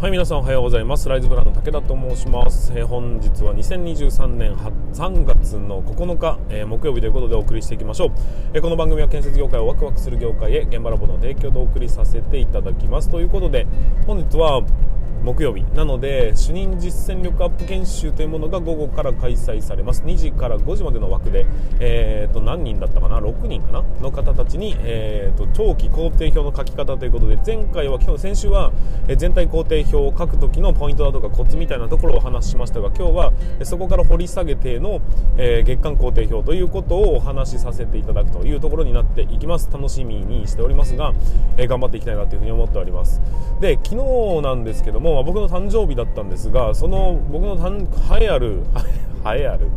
はい皆さんおはようございます。ライズブランの武田と申します、えー、本日は2023年3月の9日、えー、木曜日ということでお送りしていきましょう、えー、この番組は建設業界をワクワクする業界へ現場ラボの提供でお送りさせていただきます。ということで本日は木曜日。なので主任実践力アップ研修というものが午後から開催されます。2時から5時までの枠で、えー、と何人だったかな？6人かな？の方たちに、えー、と長期工程表の書き方ということで前回は今日先週は全体工程表を書く時のポイントだとかコツみたいなところをお話ししましたが今日はそこから掘り下げての、え、月間工程表ということをお話しさせていただくというところになっていきます。楽しみにしておりますが、え、頑張っていきたいなというふうに思っております。で昨日なんですけどもも、僕の誕生日だったんですがその僕の栄えある 栄えある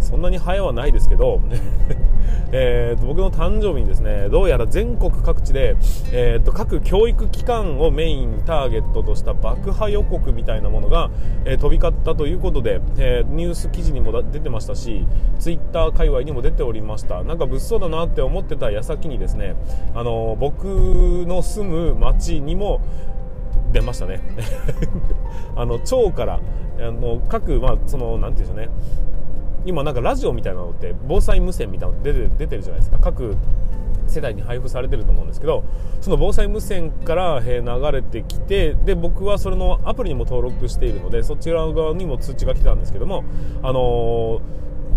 そんなに栄えはないですけど えと僕の誕生日にですねどうやら全国各地で、えーと、各教育機関をメインターゲットとした爆破予告みたいなものが、えー、飛び交ったということで、えー、ニュース記事にも出てましたしツイッター界隈にも出ておりました。なんか物騒だなって思ってた矢先にですねあの僕の住む町にも出ましたね。あの町からあの各、まあ、そのなんていうんでしょうね。今なんかラジオみたいなのって防災無線みたいなの出て出てるじゃないですか。各世代に配布されてると思うんですけどその防災無線から流れてきてで僕はそれのアプリにも登録しているのでそちら側にも通知が来たんですけどもあの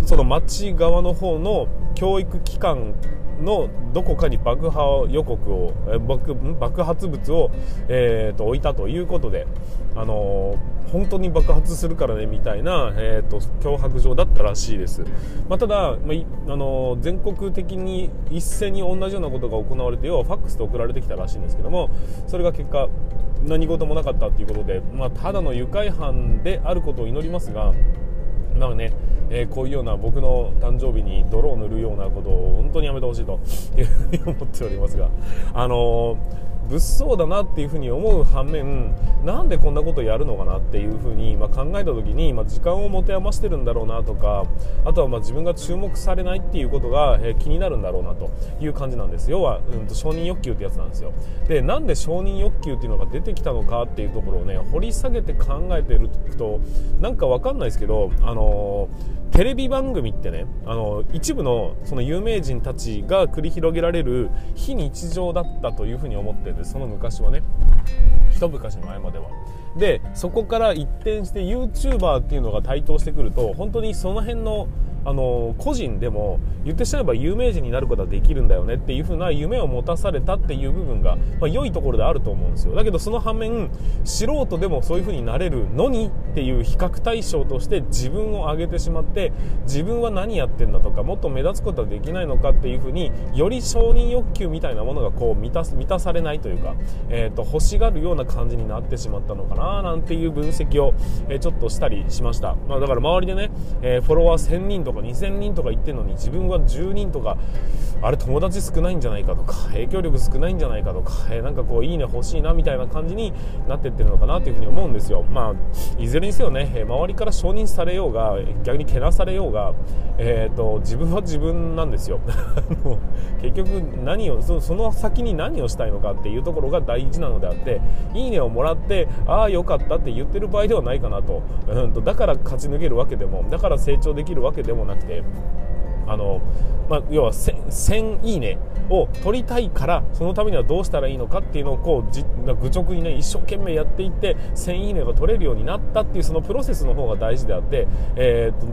ー、その町側の方の教育機関のどこかに爆破予告を爆爆発物を、えーと、置いたということで、あのー、本当に爆発するからねみたいな、えーと、脅迫状だったらしいです、まあ、ただ、ま、あのー、全国的に一斉に同じようなことが行われて要はファックスで送られてきたらしいんですけどもそれが結果何事もなかったということで、まあ、ただの愉快犯であることを祈りますがなのでね、えー、こういうような僕の誕生日に泥を塗るようなことを本当にやめてほしいというふうに思っておりますが、あのー物騒だなっていうふうに思う反面なんでこんなことやるのかなっていうふうに、まあ、考えた時に、まあ、時間を持て余してるんだろうなとかあとはま自分が注目されないっていうことが、えー、気になるんだろうなという感じなんです要は、うん、と承認欲求ってやつなんですよ。でなんで承認欲求っていうのが出てきたのかっていうところをね掘り下げて考えてるとなんかわかんないですけどあのーテレビ番組ってねあの一部のその有名人たちが繰り広げられる非日常だったというふうに思ってるんですその昔はね一昔前までは。でそこから一転して YouTuber っていうのが台頭してくると本当にその辺のあの個人でも言ってしまえば有名人になることはできるんだよねっていう風な夢を持たされたっていう部分が、まあ、良いところであると思うんですよ。だけどその反面素人でもそういう風になれるのにっていう比較対象として自分を上げてしまって自分は何やってんだとかもっと目立つことはできないのかっていう風により承認欲求みたいなものがこう満た満たされないというか、えーと、欲しがるような感じになってしまったのかななんていう分析を、えー、ちょっとしたりしました、まあ、だから周りでね、えー、フォロワー1000人とかか2000人とか言ってるのに自分は10人とかあれ友達少ないんじゃないかとか影響力少ないんじゃないかとか、えー、なんかこういいね欲しいなみたいな感じになってってるのかなというふうに思うんですよ。まあいずれにせよね、周りから承認されようが逆にけなされようが、えーと、自分は自分なんですよ。結局何をその先に何をしたいのかっていうところが大事なのであっていいねをもらってああよかったって言ってる場合ではないかなと,、うんとだから勝ち抜けるわけでもだから成長できるわけでもなくてあの、まあ、要は1000いいねを取りたいからそのためにはどうしたらいいのかっていうのをこうじ愚直にね一生懸命やっていって1000いいねが取れるようになったっていうそのプロセスの方が大事であって、えーと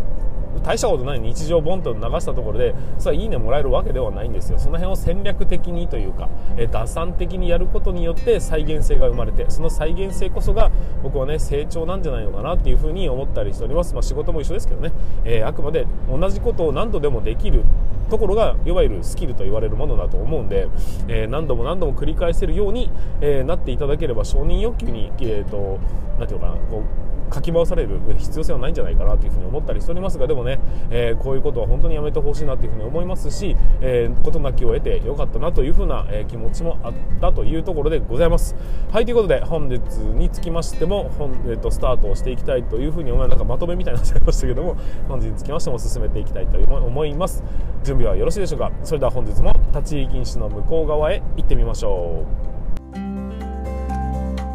大したことない日常ボンと流したところでそれはいいねもらえるわけではないんですよ。その辺を戦略的にというか、え打算的にやることによって再現性が生まれてその再現性こそが僕はね成長なんじゃないのかなっていうふうに思ったりしております、まあ、仕事も一緒ですけどね、えー、あくまで同じことを何度でもできるところがいわゆるスキルと言われるものだと思うんで、えー、何度も何度も繰り返せるように、えー、なっていただければ承認欲求に、えーと、なんていうかなこうかき回される必要性はないんじゃないかなというふに思ったりしておりますがでもね、えー、こういうことは本当にやめてほしいなというふに思いますし、えー、事なきを得てよかったなというふうな、え、気持ちもあったというところでございます。はいということで本日につきましても本、えーと、スタートをしていきたいというふうに思いなんかまとめみたいになっちゃいましたけども本日につきましても進めていきたいと思います。準備はよろしいでしょうか？それでは本日も立ち入り禁止の向こう側へ行ってみましょ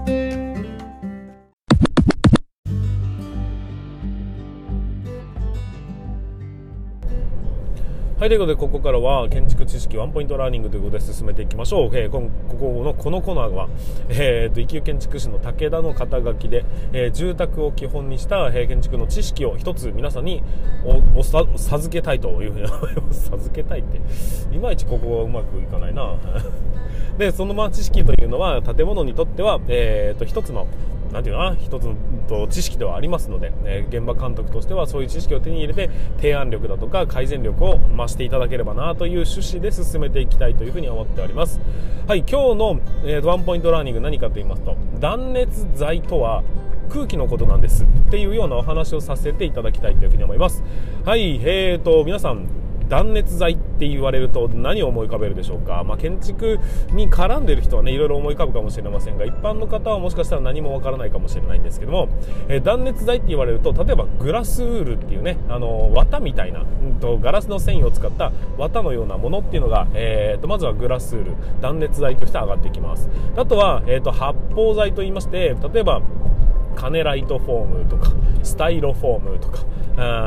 う。はい、ということで、ここからは建築知識ワンポイントラーニングということで進めていきましょう。えー、ここの、このコーナーは、えー、と、一級建築士の武田の肩書きで、えー、住宅を基本にした、えー、建築の知識を一つ皆さんにお、授けたいというふうに思います。授けたいって、いまいちここはうまくいかないな。で、そのまあ知識というのは、建物にとっては、えー、と、一つのなんていうかな一つの知識ではありますので、え現場監督としてはそういう知識を手に入れて提案力だとか改善力を増していただければなという趣旨で進めていきたいというふうに思っております。はい今日の、えー、ワンポイントラーニング何かと言いますと断熱材とは空気のことなんですっていうようなお話をさせていただきたいというふうに思います。はいえーと皆さん断熱材って言われると何を思い浮かべるでしょうか、まあ、建築に絡んでる人はねいろいろ思い浮かぶかもしれませんが一般の方はもしかしたら何もわからないかもしれないんですけども、えー、断熱材って言われると例えばグラスウールっていうねあの綿みたいな、うんと、ガラスの繊維を使った綿のようなものっていうのが、えーと、まずはグラスウール断熱材として上がってきます。あとは、えーと発泡材といいまして例えばカネライトフォームとかスタイロフォームとか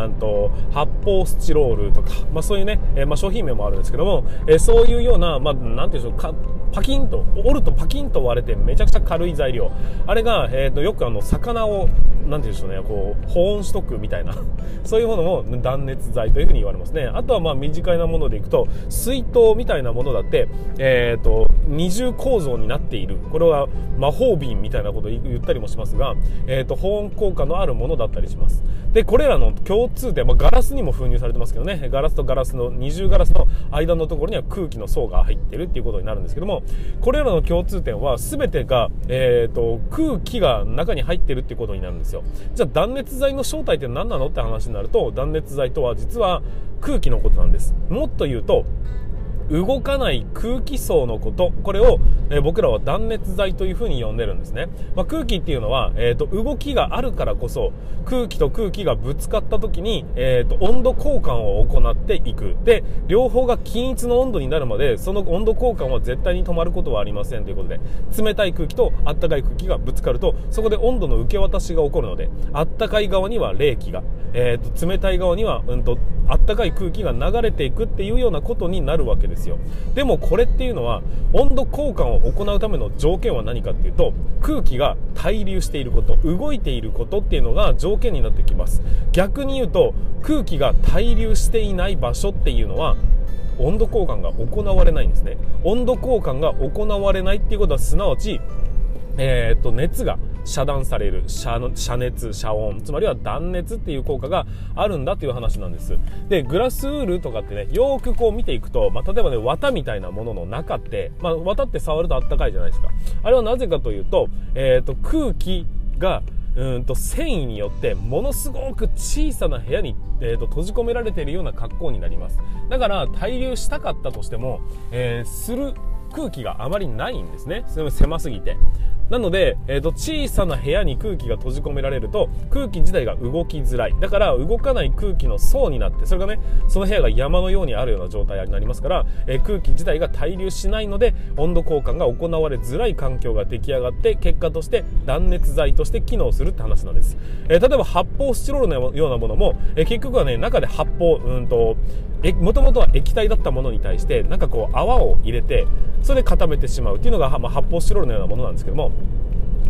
うんと発泡スチロールとか、まあ、そういうね、えー、まあ、商品名もあるんですけども、えー、そういうような、まあ、なんていうんでしょうかパキンと折るとパキンと割れてめちゃくちゃ軽い材料。あれが、えーと、よくあの魚をなんていうんでしょうねこう保温しとくみたいな そういうものも断熱材というふうに言われますね。あとはまあ身近なものでいくと水筒みたいなものだって、えーと、二重構造になっている。これは魔法瓶みたいなことを言ったりもしますが、えーと、保温効果のあるものだったりします。でこれらの共通点、まあ、ガラスにも封入されてますけどね。ガラスとガラスの二重ガラスの間のところには空気の層が入ってるっていうことになるんですけどもこれらの共通点は全てが、えーと、空気が中に入ってるっていうことになるんですよ。じゃあ断熱材の正体って何なのって話になると断熱材とは実は空気のことなんです。もっと言うと動かない空気層のこと、これを、えー、僕らは断熱材というふうに呼んでるんですね。まあ、空気っていうのは、えーと、動きがあるからこそ、空気と空気がぶつかった時に、えーと、温度交換を行っていく。で、両方が均一の温度になるまで、その温度交換は絶対に止まることはありませんということで、冷たい空気と暖かい空気がぶつかると、そこで温度の受け渡しが起こるので、暖かい側には冷気が、えーと、冷たい側には、うんと、暖かい空気が流れていくっていうようなことになるわけですですよ。でもこれっていうのは温度交換を行うための条件は何かっていうと空気が対流していること動いていることっていうのが条件になってきます。逆に言うと空気が対流していない場所っていうのは温度交換が行われないんですね。温度交換が行われないっていうことはすなわちえー、っと熱が遮断される遮熱遮温。つまりは断熱っていう効果があるんだっていう話なんです。でグラスウールとかってねよくこう見ていくと、まあ、例えばね綿みたいなものの中って、まあ、綿って触るとあったかいじゃないですか。あれはなぜかというと,、えーと、空気がうんと繊維によってものすごく小さな部屋に、えーと、閉じ込められているような格好になります。だから対流したかったとしても、えー、する空気があまりないんですね。狭すぎて。なので、えーと、小さな部屋に空気が閉じ込められると空気自体が動きづらい。だから動かない空気の層になってそれがねその部屋が山のようにあるような状態になりますから、えー、空気自体が対流しないので温度交換が行われづらい環境が出来上がって結果として断熱材として機能するって話なんです、えー、例えば発泡スチロールのようなものも、えー、結局はね中で発泡うんともともとは液体だったものに対してなんかこう泡を入れてそれで固めてしまうっていうのが、まあ、発泡スチロールのようなものなんですけども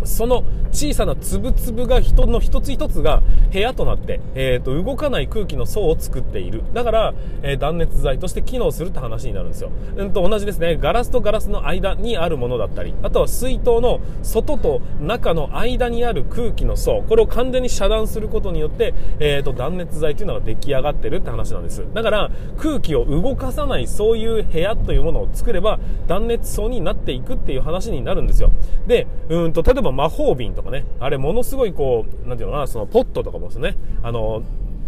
その小さな粒々が人の一つ一つが部屋となって、えー、と動かない空気の層を作っている。だから、えー、断熱材として機能するって話になるんですよ、うんと同じですね。ガラスとガラスの間にあるものだったりあとは水筒の外と中の間にある空気の層。これを完全に遮断することによって、えー、と断熱材というのが出来上がってるって話なんです。だから空気を動かさないそういう部屋というものを作れば断熱層になっていくっていう話になるんですよ。でうんと例えば魔法瓶とかね、あれものすごいこう、なんていうのかな、そのポットとかもですね、あの、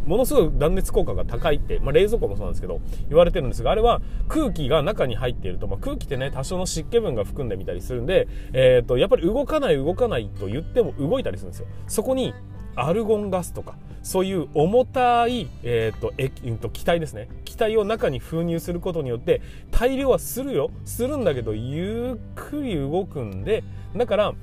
ものすごい断熱効果が高いって、まあ、冷蔵庫もそうなんですけど、言われてるんですが、あれは空気が中に入っていると、まあ、空気ってね、多少の湿気分が含んでみたりするんで、えっ、と、やっぱり動かない動かないと言っても動いたりするんですよ。そこに、アルゴンガスとか、そういう重たい、えっ、と、えー、と、気体ですね。気体を中に封入することによって、大量はするよ。するんだけど、ゆっくり動くんで、だから、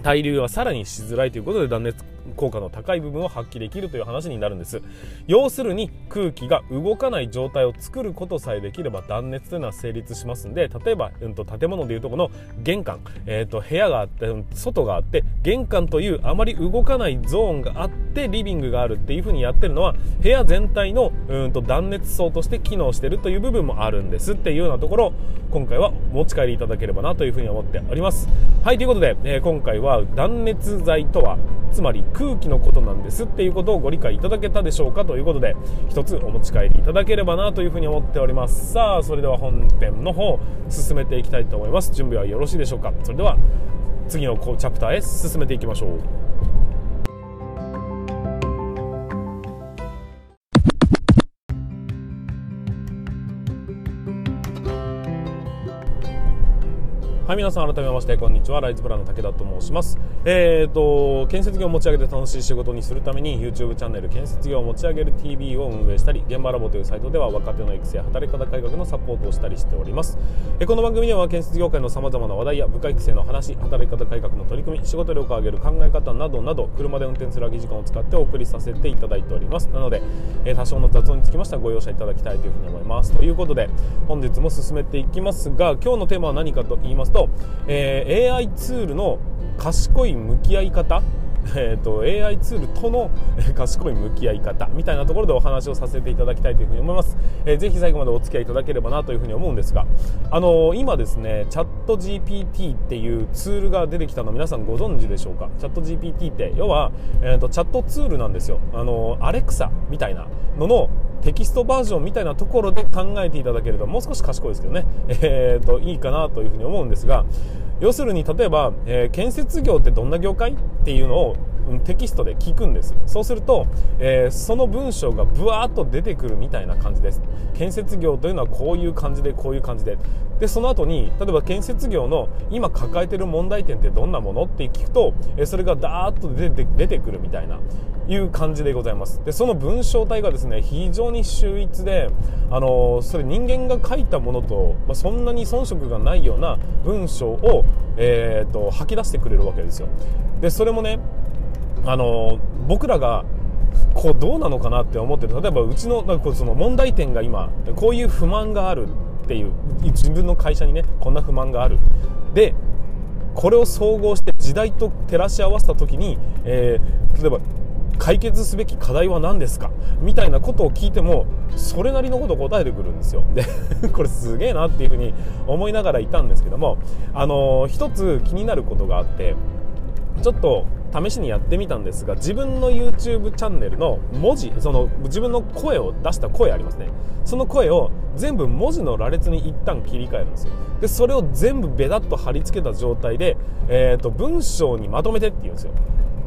対流はさらにしづらいということで断熱効果の高い部分を発揮できるという話になるんです。要するに空気が動かない状態を作ることさえできれば断熱というのは成立しますんで例えば、うん、と建物でいうとこの玄関、えー、と部屋があって外があって玄関というあまり動かないゾーンがあってリビングがあるっていう風にやってるのは部屋全体のうんと断熱層として機能してるという部分もあるんです。っていうようなところ今回は持ち帰りいただければなという風に思っております。はいということで、えー、今回は断熱材とはつまり空気のことなんですっていうことをご理解いただけたでしょうかということで一つお持ち帰りいただければなというふうに思っております。さあそれでは本編の方進めていきたいと思います。準備はよろしいでしょうか。それでは次のチャプターへ進めていきましょう。はい、皆さん改めまして、こんにちは。ライズプランの武田と申します。えっ、ー、と、建設業を持ち上げて楽しい仕事にするために、YouTube チャンネル建設業を持ち上げる TV を運営したり、現場ラボというサイトでは若手の育成や働き方改革のサポートをしたりしております。えこの番組では建設業界の様々な話題や部下育成の話、働き方改革の取り組み、仕事力を上げる考え方などなど、車で運転する空き時間を使ってお送りさせていただいております。なので、え多少の雑音につきましてはご容赦いただきたいというふうに思います。ということで、本日も進めていきますが、今日のテーマは何かと言いますと、とえー、AI ツールの賢い向き合い方えーと、AI ツールとの賢い向き合い方みたいなところでお話をさせていただきたいというふに思います、えー、ぜひ最後までお付き合いいただければなというふに思うんですが、あのー、今ですねチャット GPT っていうツールが出てきたの皆さんご存知でしょうか？チャット GPT って要は、えーと、チャットツールなんですよ。あのー、アレクサみたいなののテキストバージョンみたいなところで考えていただければもう少し賢いですけどね、えーといいかなというふうに思うんですが要するに例えば、えー、建設業ってどんな業界？っていうのをテキストで聞くんですそうすると、えー、その文章がブワーッと出てくるみたいな感じです。建設業というのはこういう感じでこういう感じで。でその後に例えば建設業の今抱えてる問題点ってどんなものって聞くと、えー、それがダーッと出て出てくるみたいないう感じでございます。でその文章体がですね非常に秀逸で、あのー、それ人間が書いたものと、まあ、そんなに遜色がないような文章を、えーと吐き出してくれるわけですよ。でそれもねあの僕らがこうどうなのかなって思ってる。例えばうちのなんかその問題点が今こういう不満があるっていう自分の会社にねこんな不満がある。でこれを総合して時代と照らし合わせた時に、えー、例えば解決すべき課題は何ですか？みたいなことを聞いてもそれなりのことを答えてくるんですよ。で これすげえなっていうふうに思いながらいたんですけどもあのー、一つ気になることがあってちょっと試しにやってみたんですが自分の YouTube チャンネルの文字その自分の声を出した声ありますね。その声を全部文字の羅列に一旦切り替えるんですよ。でそれを全部ベタッと貼り付けた状態で、えーと、文章にまとめてって言うんですよ。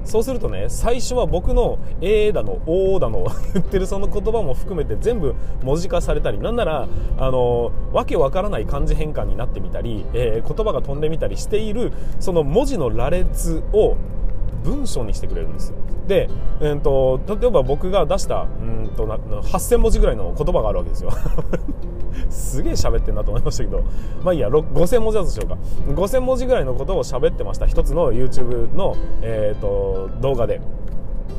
そうするとね最初は僕の「えー」だの「おー」だの 言ってるその言葉も含めて全部文字化されたりなんならあのわけわからない漢字変換になってみたり、えー、言葉が飛んでみたりしているその文字の羅列を文章にしてくれるんですで、えーと、例えば僕が出したうんとな8000文字ぐらいの言葉があるわけですよ。すげえ喋ってんなと思いましたけど。まあいいや5000文字だとしようか。5000文字ぐらいのことを喋ってました。一つの YouTube の、えーと動画で。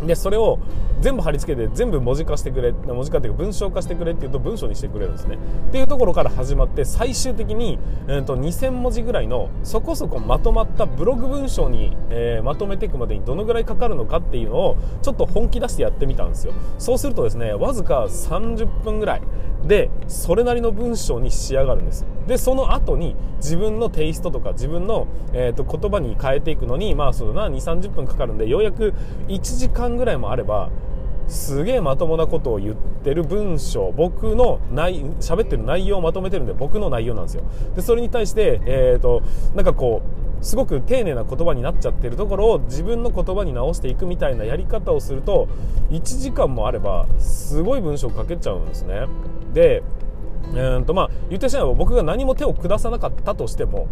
でそれを全部貼り付けて全部文字化してくれ文字化っていうか文章化してくれっていうと文章にしてくれるんですね。っていうところから始まって最終的に、えーと、2000文字ぐらいのそこそこまとまったブログ文章に、えー、まとめていくまでにどのぐらいかかるのかっていうのをちょっと本気出してやってみたんですよ。そうするとですねわずか30分ぐらいでそれなりの文章に仕上がるんです。でその後に自分のテイストとか自分の、えーと、言葉に変えていくのにまあそうだな2 3 0分かかるんでようやく1時間ぐらいもあればすげえまともなことを言ってる文章僕の内喋ってる内容をまとめてるんで僕の内容なんですよ。でそれに対して、えーと、なんかこうすごく丁寧な言葉になっちゃってるところを自分の言葉に直していくみたいなやり方をすると1時間もあればすごい文章を書けちゃうんですね。でうんとまあ言ってしまえば僕が何も手を下さなかったとしても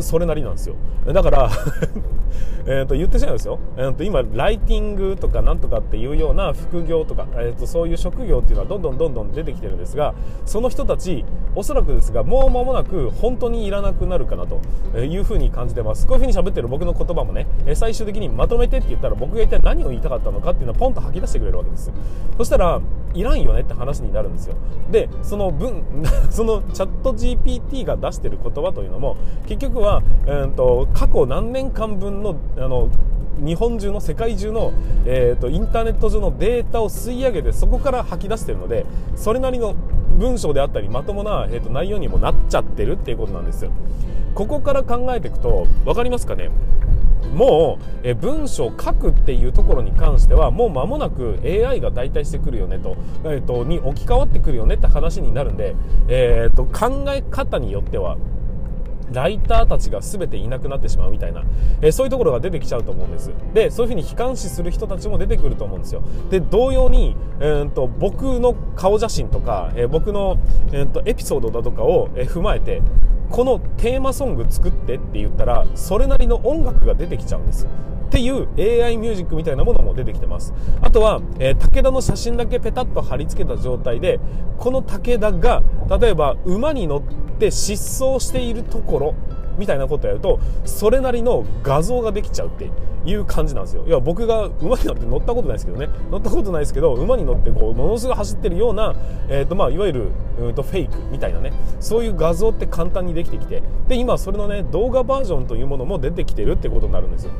それなりなんですよ。だから えと言ってしまうんですよ、えー、と今ライティングとかなんとかっていうような副業とか、えー、とそういう職業っていうのはどんどんどんどん出てきてるんですがその人たちおそらくですがもう間もなく本当にいらなくなるかなというふうに感じてます。こういうふうに喋ってる僕の言葉もね最終的にまとめてって言ったら僕が一体何を言いたかったのかっていうのをポンと吐き出してくれるわけです。そしたらいらんよねって話になるんですよ。でその文 そのチャット GPT が出してる言葉というのも結局は、えーと、過去何年間分のあの日本中の世界中の、えーと、インターネット上のデータを吸い上げてそこから吐き出してるのでそれなりの文章であったりまともな、えーと内容にもなっちゃってるっていうことなんですよ。ここから考えていくと分かりますかね？もう、え文章を書くっていうところに関してはもう間もなく AI が代替してくるよねと,、えーと、に置き換わってくるよねって話になるんで、えーと、考え方によってはライターたちが全ていなくなってしまうみたいな、えー、そういうところが出てきちゃうと思うんです。でそういうふうに悲観視する人たちも出てくると思うんですよ。で同様に、えーと、僕の顔写真とか、えー、僕の、えーとエピソードだとかを、えー、踏まえてこのテーマソング作ってって言ったらそれなりの音楽が出てきちゃうんですっていう AI ミュージックみたいなものも出てきてます。あとは、えー、武田の写真だけペタッと貼り付けた状態でこの武田が例えば馬に乗って疾走しているところみたいなことやるとそれなりの画像ができちゃうっていう感じなんですよ。いや僕が馬に乗って乗ったことないですけどね。乗ったことないですけど馬に乗ってこうものすごい走ってるような、えーとまあ、いわゆるうんとフェイクみたいなね。そういう画像って簡単にできてきて。で今それのね動画バージョンというものも出てきてるってことになるんですよ。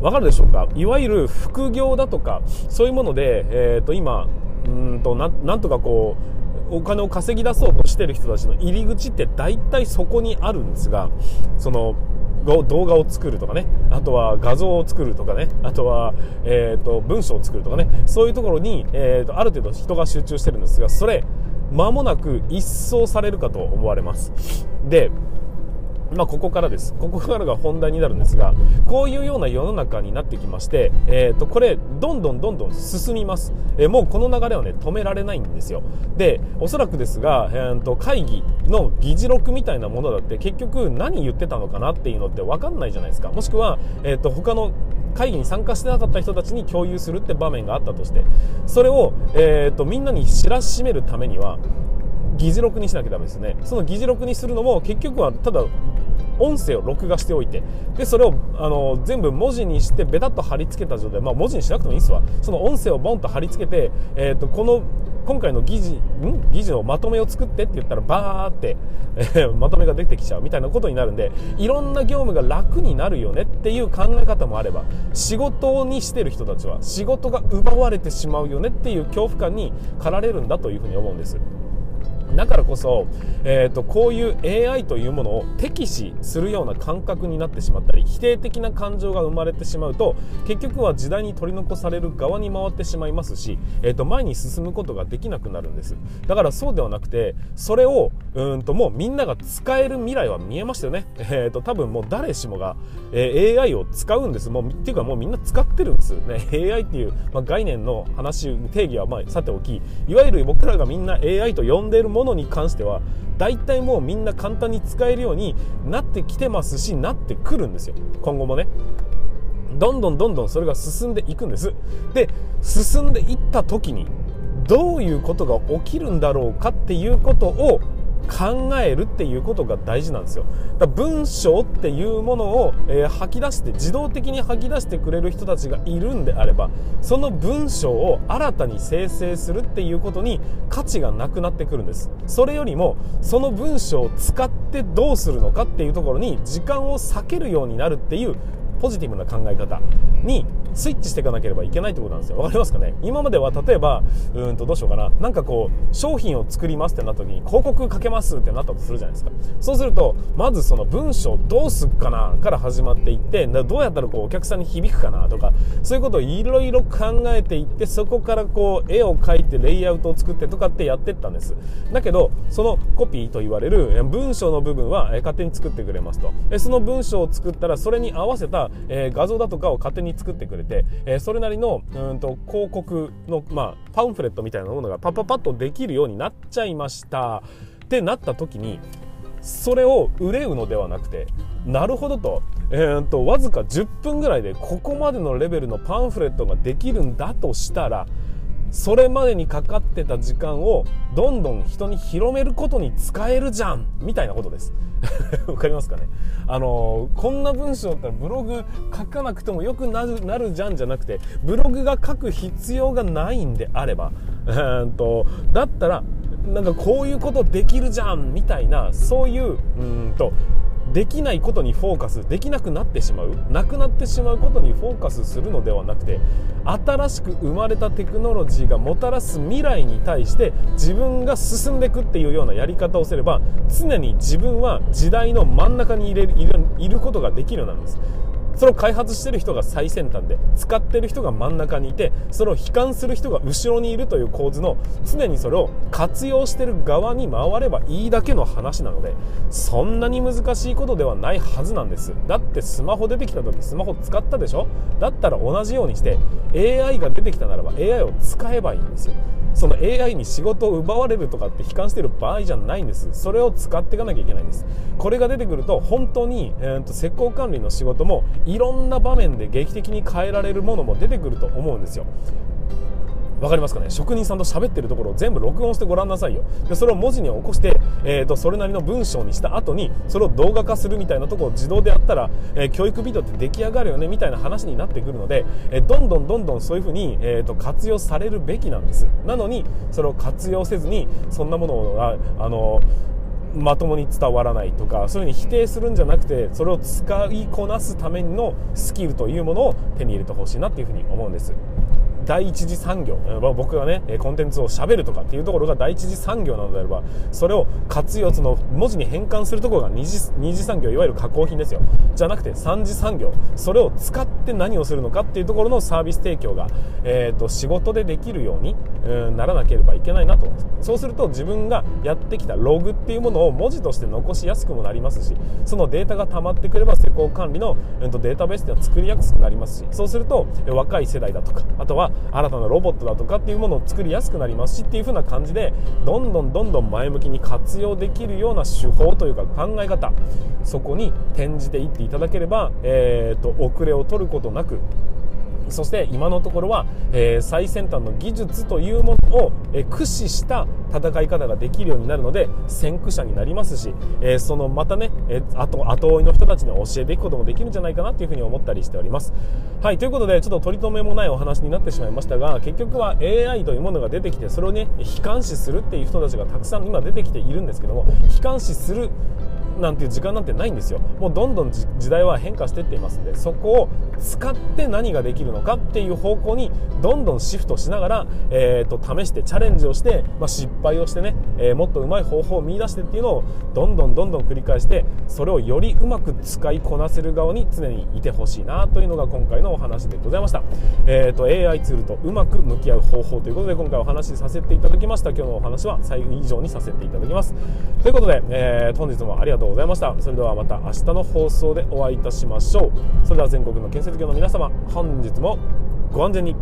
わかるでしょうか？いわゆる副業だとかそういうもので、えー、と今うんとなんとかこうお金を稼ぎ出そうとしてる人たちの入り口って大体そこにあるんですがその動画を作るとかねあとは画像を作るとかねあとは、えーと、文章を作るとかねそういうところに、えーと、ある程度人が集中してるんですがそれ間もなく一掃されるかと思われます。でまあ、ここからです。ここからが本題になるんですが、こういうような世の中になってきまして、え、ー、と、これ、どんどんどんどん進みます。えー、もうこの流れはね、止められないんですよ。で、おそらくですが、えーと、会議の議事録みたいなものだって結局何言ってたのかなっていうのって分かんないじゃないですか。もしくは、え、ー、と、他の会議に参加してなかった人たちに共有するって場面があったとして、それを、えっ、ー、と、みんなに知らしめるためには、議事録にしなきゃダメですね。その議事録にするのも結局はただ音声を録画しておいてでそれをあの全部文字にしてベタっと貼り付けた状態、まあ、文字にしなくてもいいですわその音声をボンと貼り付けて、えーと、この今回の議事ん？議事のまとめを作ってって言ったらバーって、え、まとめが出てきちゃうみたいなことになるんでいろんな業務が楽になるよねっていう考え方もあれば仕事にしてる人たちは仕事が奪われてしまうよねっていう恐怖感に駆られるんだというふうに思うんです。だからこそ、えーと、こういう AI というものを敵視するような感覚になってしまったり否定的な感情が生まれてしまうと結局は時代に取り残される側に回ってしまいますし、えーと、前に進むことができなくなるんです。だからそうではなくてそれをうんともうみんなが使える未来は見えましたよね、えーと、多分もう誰しもが、えー、AI を使うんです。もうっていうかもうみんな使ってるんです。ね AI っていう、まあ、概念の話定義はまあさておきいわゆる僕らがみんな AI と呼んでいるものに関しては大体もうみんな簡単に使えるようになってきてますしなってくるんですよ。今後もね。どんどんどんどんそれが進んでいくんです。で進んでいった時にどういうことが起きるんだろうかっていうことを考えるっていうことが大事なんですよ。だ文章っていうものを、えー、吐き出して自動的に吐き出してくれる人たちがいるんであればその文章を新たに生成するっていうことに価値がなくなってくるんです。それよりもその文章を使ってどうするのかっていうところに時間を避けるようになるっていうポジティブな考え方にスイッチしていかなければいけないってことなんですよ。わかりますかね？今までは例えば、うんとどうしようかな。なんかこう、商品を作りますってなった時に広告かけますってなったとするじゃないですか。そうすると、まずその文章どうすっかなから始まっていって、どうやったらこうお客さんに響くかなとか、そういうことをいろいろ考えていって、そこからこう絵を描いてレイアウトを作ってとかってやってったんです。だけど、そのコピーと言われる文章の部分は勝手に作ってくれますと。その文章を作ったらそれに合わせた画像だとかを勝手に作ってくれて、えー、それなりのうんと広告の、まあ、パンフレットみたいなものがパパパッとできるようになっちゃいました。ってなった時にそれを憂うのではなくてなるほどと,、えー、とわずか10分ぐらいでここまでのレベルのパンフレットができるんだとしたらそれまでにかかってた時間をどんどん人に広めることに使えるじゃんみたいなことです。わかりますかね？あのこんな文章だったらブログ書かなくてもよくなるなるじゃんじゃなくてブログが書く必要がないんであればとだったらなんかこういうことできるじゃんみたいなそういううんとできないことにフォーカスできなくなってしまうなくなってしまうことにフォーカスするのではなくて新しく生まれたテクノロジーがもたらす未来に対して自分が進んでいくっていうようなやり方をすれば常に自分は時代の真ん中にいれるいることができるようになるんです。それを開発してる人が最先端で使ってる人が真ん中にいてそれを悲観する人が後ろにいるという構図の常にそれを活用してる側に回ればいいだけの話なのでそんなに難しいことではないはずなんです。だってスマホ出てきた時スマホ使ったでしょ？だったら同じようにして AI が出てきたならば AI を使えばいいんですよ。その AI に仕事を奪われるとかって悲観してる場合じゃないんです。それを使っていかなきゃいけないんです。これが出てくると本当に、えーと、施工管理の仕事もいろんな場面で劇的に変えられるものも出てくると思うんですよ。わかりますかね？職人さんと喋ってるところを全部録音してごらんなさいよ。でそれを文字に起こして、えーと、それなりの文章にした後にそれを動画化するみたいなところを自動でやったら、えー、教育ビデオって出来上がるよねみたいな話になってくるので、えー、どんどんどんどんそういうふうに、えーと、活用されるべきなんです。なのにそれを活用せずにそんなものをああのまともに伝わらないとかそういうふうに否定するんじゃなくてそれを使いこなすためのスキルというものを手に入れてほしいなっていうふうに思うんです。第一次産業、僕がねコンテンツをしゃべるとかっていうところが第一次産業なのであればそれを活用その文字に変換するところが二次二次産業いわゆる加工品ですよ。じゃなくて三次産業それを使って何をするのかっていうところのサービス提供が、えーと、仕事でできるように、うん、ならなければいけないなと。そうすると自分がやってきたログっていうものを文字として残しやすくもなりますしそのデータが溜まってくれば施工管理の、うん、とデータベースっていうのは作りやすくなりますしそうすると若い世代だとかあとは新たなロボットだとかっていうものを作りやすくなりますしっていう風な感じでどんどんどんどん前向きに活用できるような手法というか考え方そこに転じていっていただければ、えーと、遅れを取ることなくそして今のところは、えー、最先端の技術というものを、えー、駆使した戦い方ができるようになるので先駆者になりますし、えー、そのまたね、えー、後後追いの人たちに教えていくこともできるんじゃないかなというふうに思ったりしております。はいということでちょっと取り留めもないお話になってしまいましたが結局は AI というものが出てきてそれをね悲観視するっていう人たちがたくさん今出てきているんですけども悲観視するなんていう時間なんてないんですよもうどんどん時代は変化していっていますのでそこを使って何ができるのかっていう方向にどんどんシフトしながら、えーと、試してチャレンジをして、まあ、失敗をしてね、えー、もっとうまい方法を見出してっていうのをどんどんどんどん繰り返してそれをよりうまく使いこなせる側に常にいてほしいなというのが今回のお話でございました、えーと、AI ツールとうまく向き合う方法ということで今回お話しさせていただきました。今日のお話は最後以上にさせていただきます。ということで、えー、本日もありがとうございました。それではまた明日の放送でお会いいたしましょう。それでは全国の建設漬けの皆様本日もご安全に。